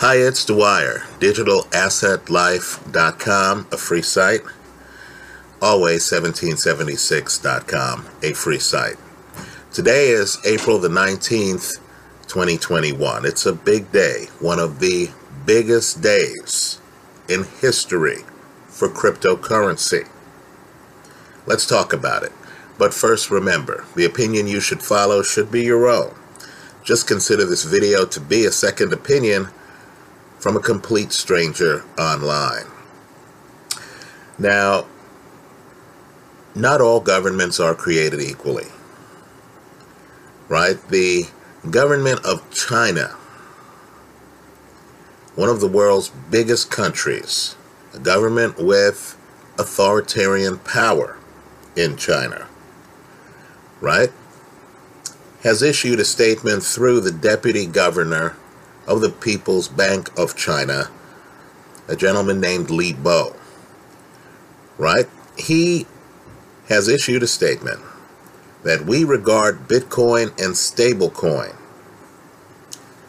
Hi, it's Dwyer, digitalassetlife.com, a free site. Always1776.com, a free site. Today is April the 19th, 2021. It's a big day, one of the biggest days in history for cryptocurrency. Let's talk about it. But first, remember the opinion you should follow should be your own. Just consider this video to be a second opinion from a complete stranger online. Now, not all governments are created equally, right? The government of China, one of the world's biggest countries, a government with authoritarian power in China, right, has issued a statement through the deputy governor of the People's Bank of China, a gentleman named Li Bo. Right? He has issued a statement that we regard Bitcoin and stablecoin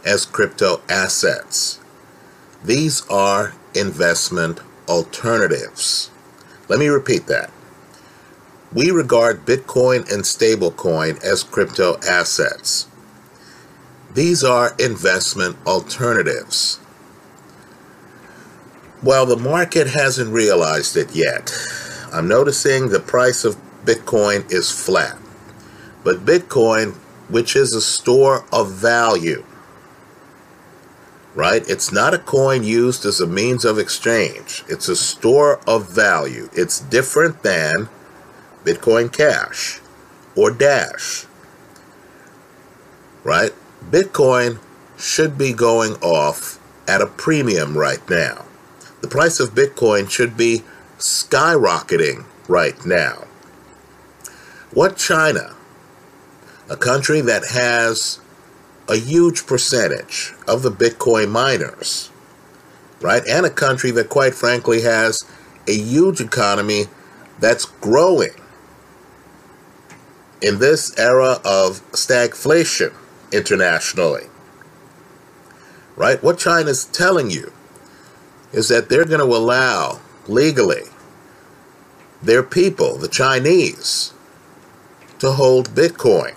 as crypto assets. These are investment alternatives. Let me repeat that. We regard Bitcoin and stablecoin as crypto assets. These are investment alternatives. Well, the market hasn't realized it yet. I'm noticing the price of Bitcoin is flat. But Bitcoin, which is a store of value, right? It's not a coin used as a means of exchange. It's a store of value. It's different than Bitcoin Cash or Dash, right? Bitcoin should be going off at a premium right now. The price of Bitcoin should be skyrocketing right now. What China, a country that has a huge percentage of the Bitcoin miners, right, and a country that quite frankly has a huge economy that's growing in this era of stagflation internationally. Right? What China's telling you is that they're going to allow legally their people, the Chinese, to hold Bitcoin.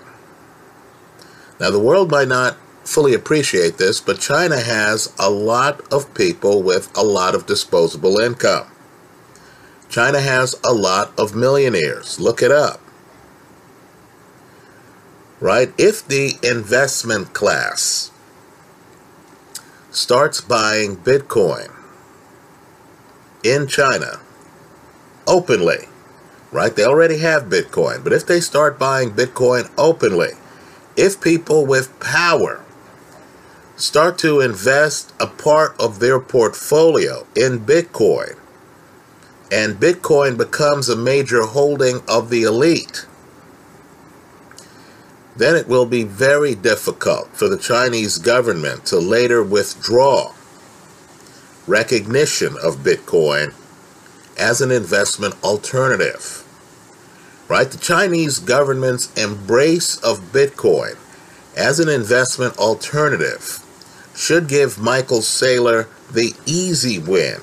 Now, the world might not fully appreciate this, but China has a lot of people with a lot of disposable income. China has a lot of millionaires. Look it up right? If the investment class starts buying Bitcoin in China openly, right? They already have Bitcoin, but if they start buying Bitcoin openly, if people with power start to invest a part of their portfolio in Bitcoin, and Bitcoin becomes a major holding of the elite, then it will be very difficult for the Chinese government to later withdraw recognition of Bitcoin as an investment alternative. Right? The Chinese government's embrace of Bitcoin as an investment alternative should give Michael Saylor the easy win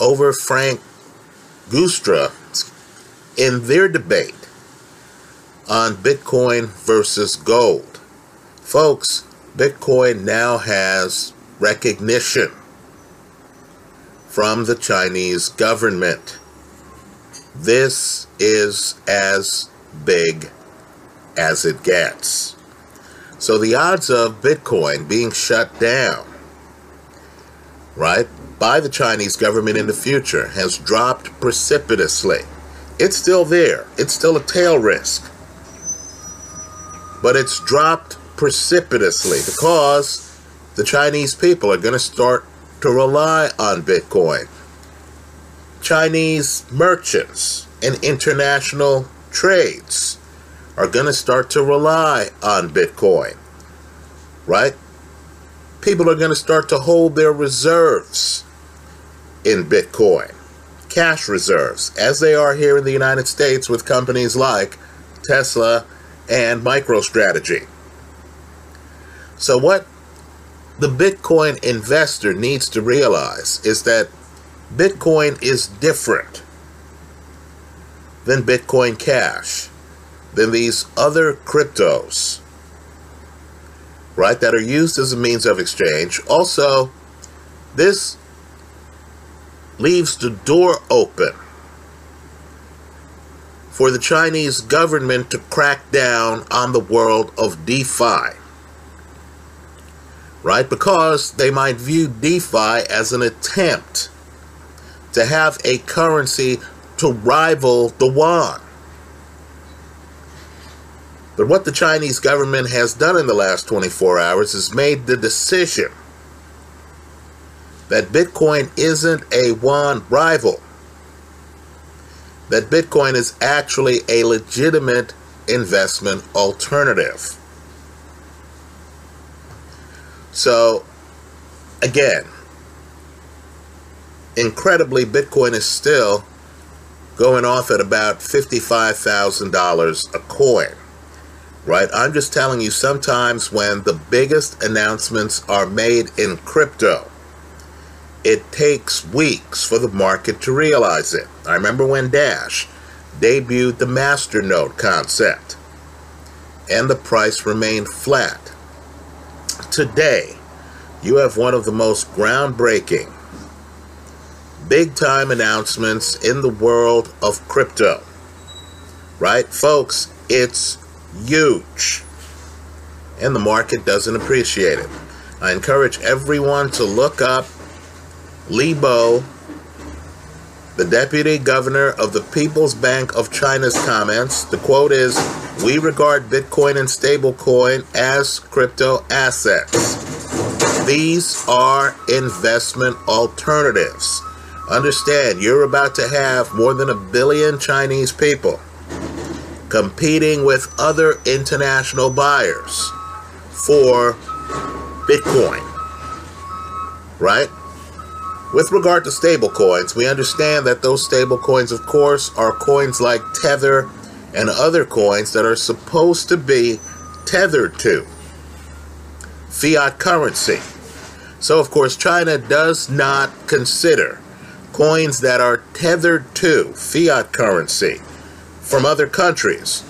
over Frank Giustra in their debate on Bitcoin versus gold. Folks, Bitcoin now has recognition from the Chinese government. This is as big as it gets. So the odds of Bitcoin being shut down, right, by the Chinese government in the future has dropped precipitously. It's still there. It's still a tail risk but it's dropped precipitously because the Chinese people are going to start to rely on Bitcoin. Chinese merchants and international trades are going to start to rely on Bitcoin, right? People are going to start to hold their reserves in Bitcoin, cash reserves, as they are here in the United States with companies like Tesla and MicroStrategy. So, what the Bitcoin investor needs to realize is that Bitcoin is different than Bitcoin Cash, than these other cryptos, right, that are used as a means of exchange. Also, this leaves the door open for the Chinese government to crack down on the world of DeFi. Right? Because they might view DeFi as an attempt to have a currency to rival the yuan. But what the Chinese government has done in the last 24 hours is made the decision that Bitcoin isn't a yuan rival. That Bitcoin is actually a legitimate investment alternative. So, again, incredibly, Bitcoin is still going off at about $55,000 a coin. Right? I'm just telling you, sometimes when the biggest announcements are made in crypto, it takes weeks for the market to realize it. I remember when Dash debuted the Masternode concept, and the price remained flat. Today, you have one of the most groundbreaking big time announcements in the world of crypto. Right? Folks, it's huge. And the market doesn't appreciate it. I encourage everyone to look up Li Bo, the deputy governor of the People's Bank of China's comments. The quote is We regard Bitcoin and stablecoin as crypto assets. These are investment alternatives. Understand, you're about to have more than a billion Chinese people competing with other international buyers for Bitcoin. Right? With regard to stable coins, we understand that those stable coins, of course, are coins like Tether and other coins that are supposed to be tethered to fiat currency. So, of course, China does not consider coins that are tethered to fiat currency from other countries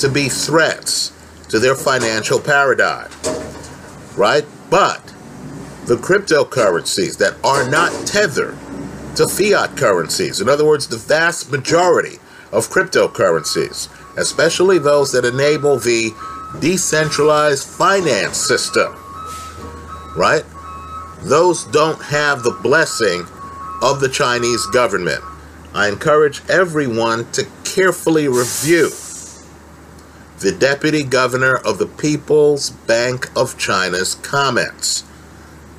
to be threats to their financial paradigm. Right? But the cryptocurrencies that are not tethered to fiat currencies, in other words, the vast majority of cryptocurrencies, especially those that enable the decentralized finance system, right? Those don't have the blessing of the Chinese government. I encourage everyone to carefully review the Deputy Governor of the People's Bank of China's comments.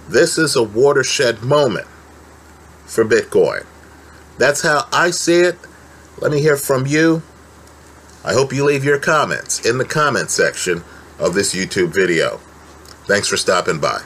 This is a watershed moment for Bitcoin. That's how I see it. Let me hear from you. I hope you leave your comments in the comment section of this YouTube video. Thanks for stopping by.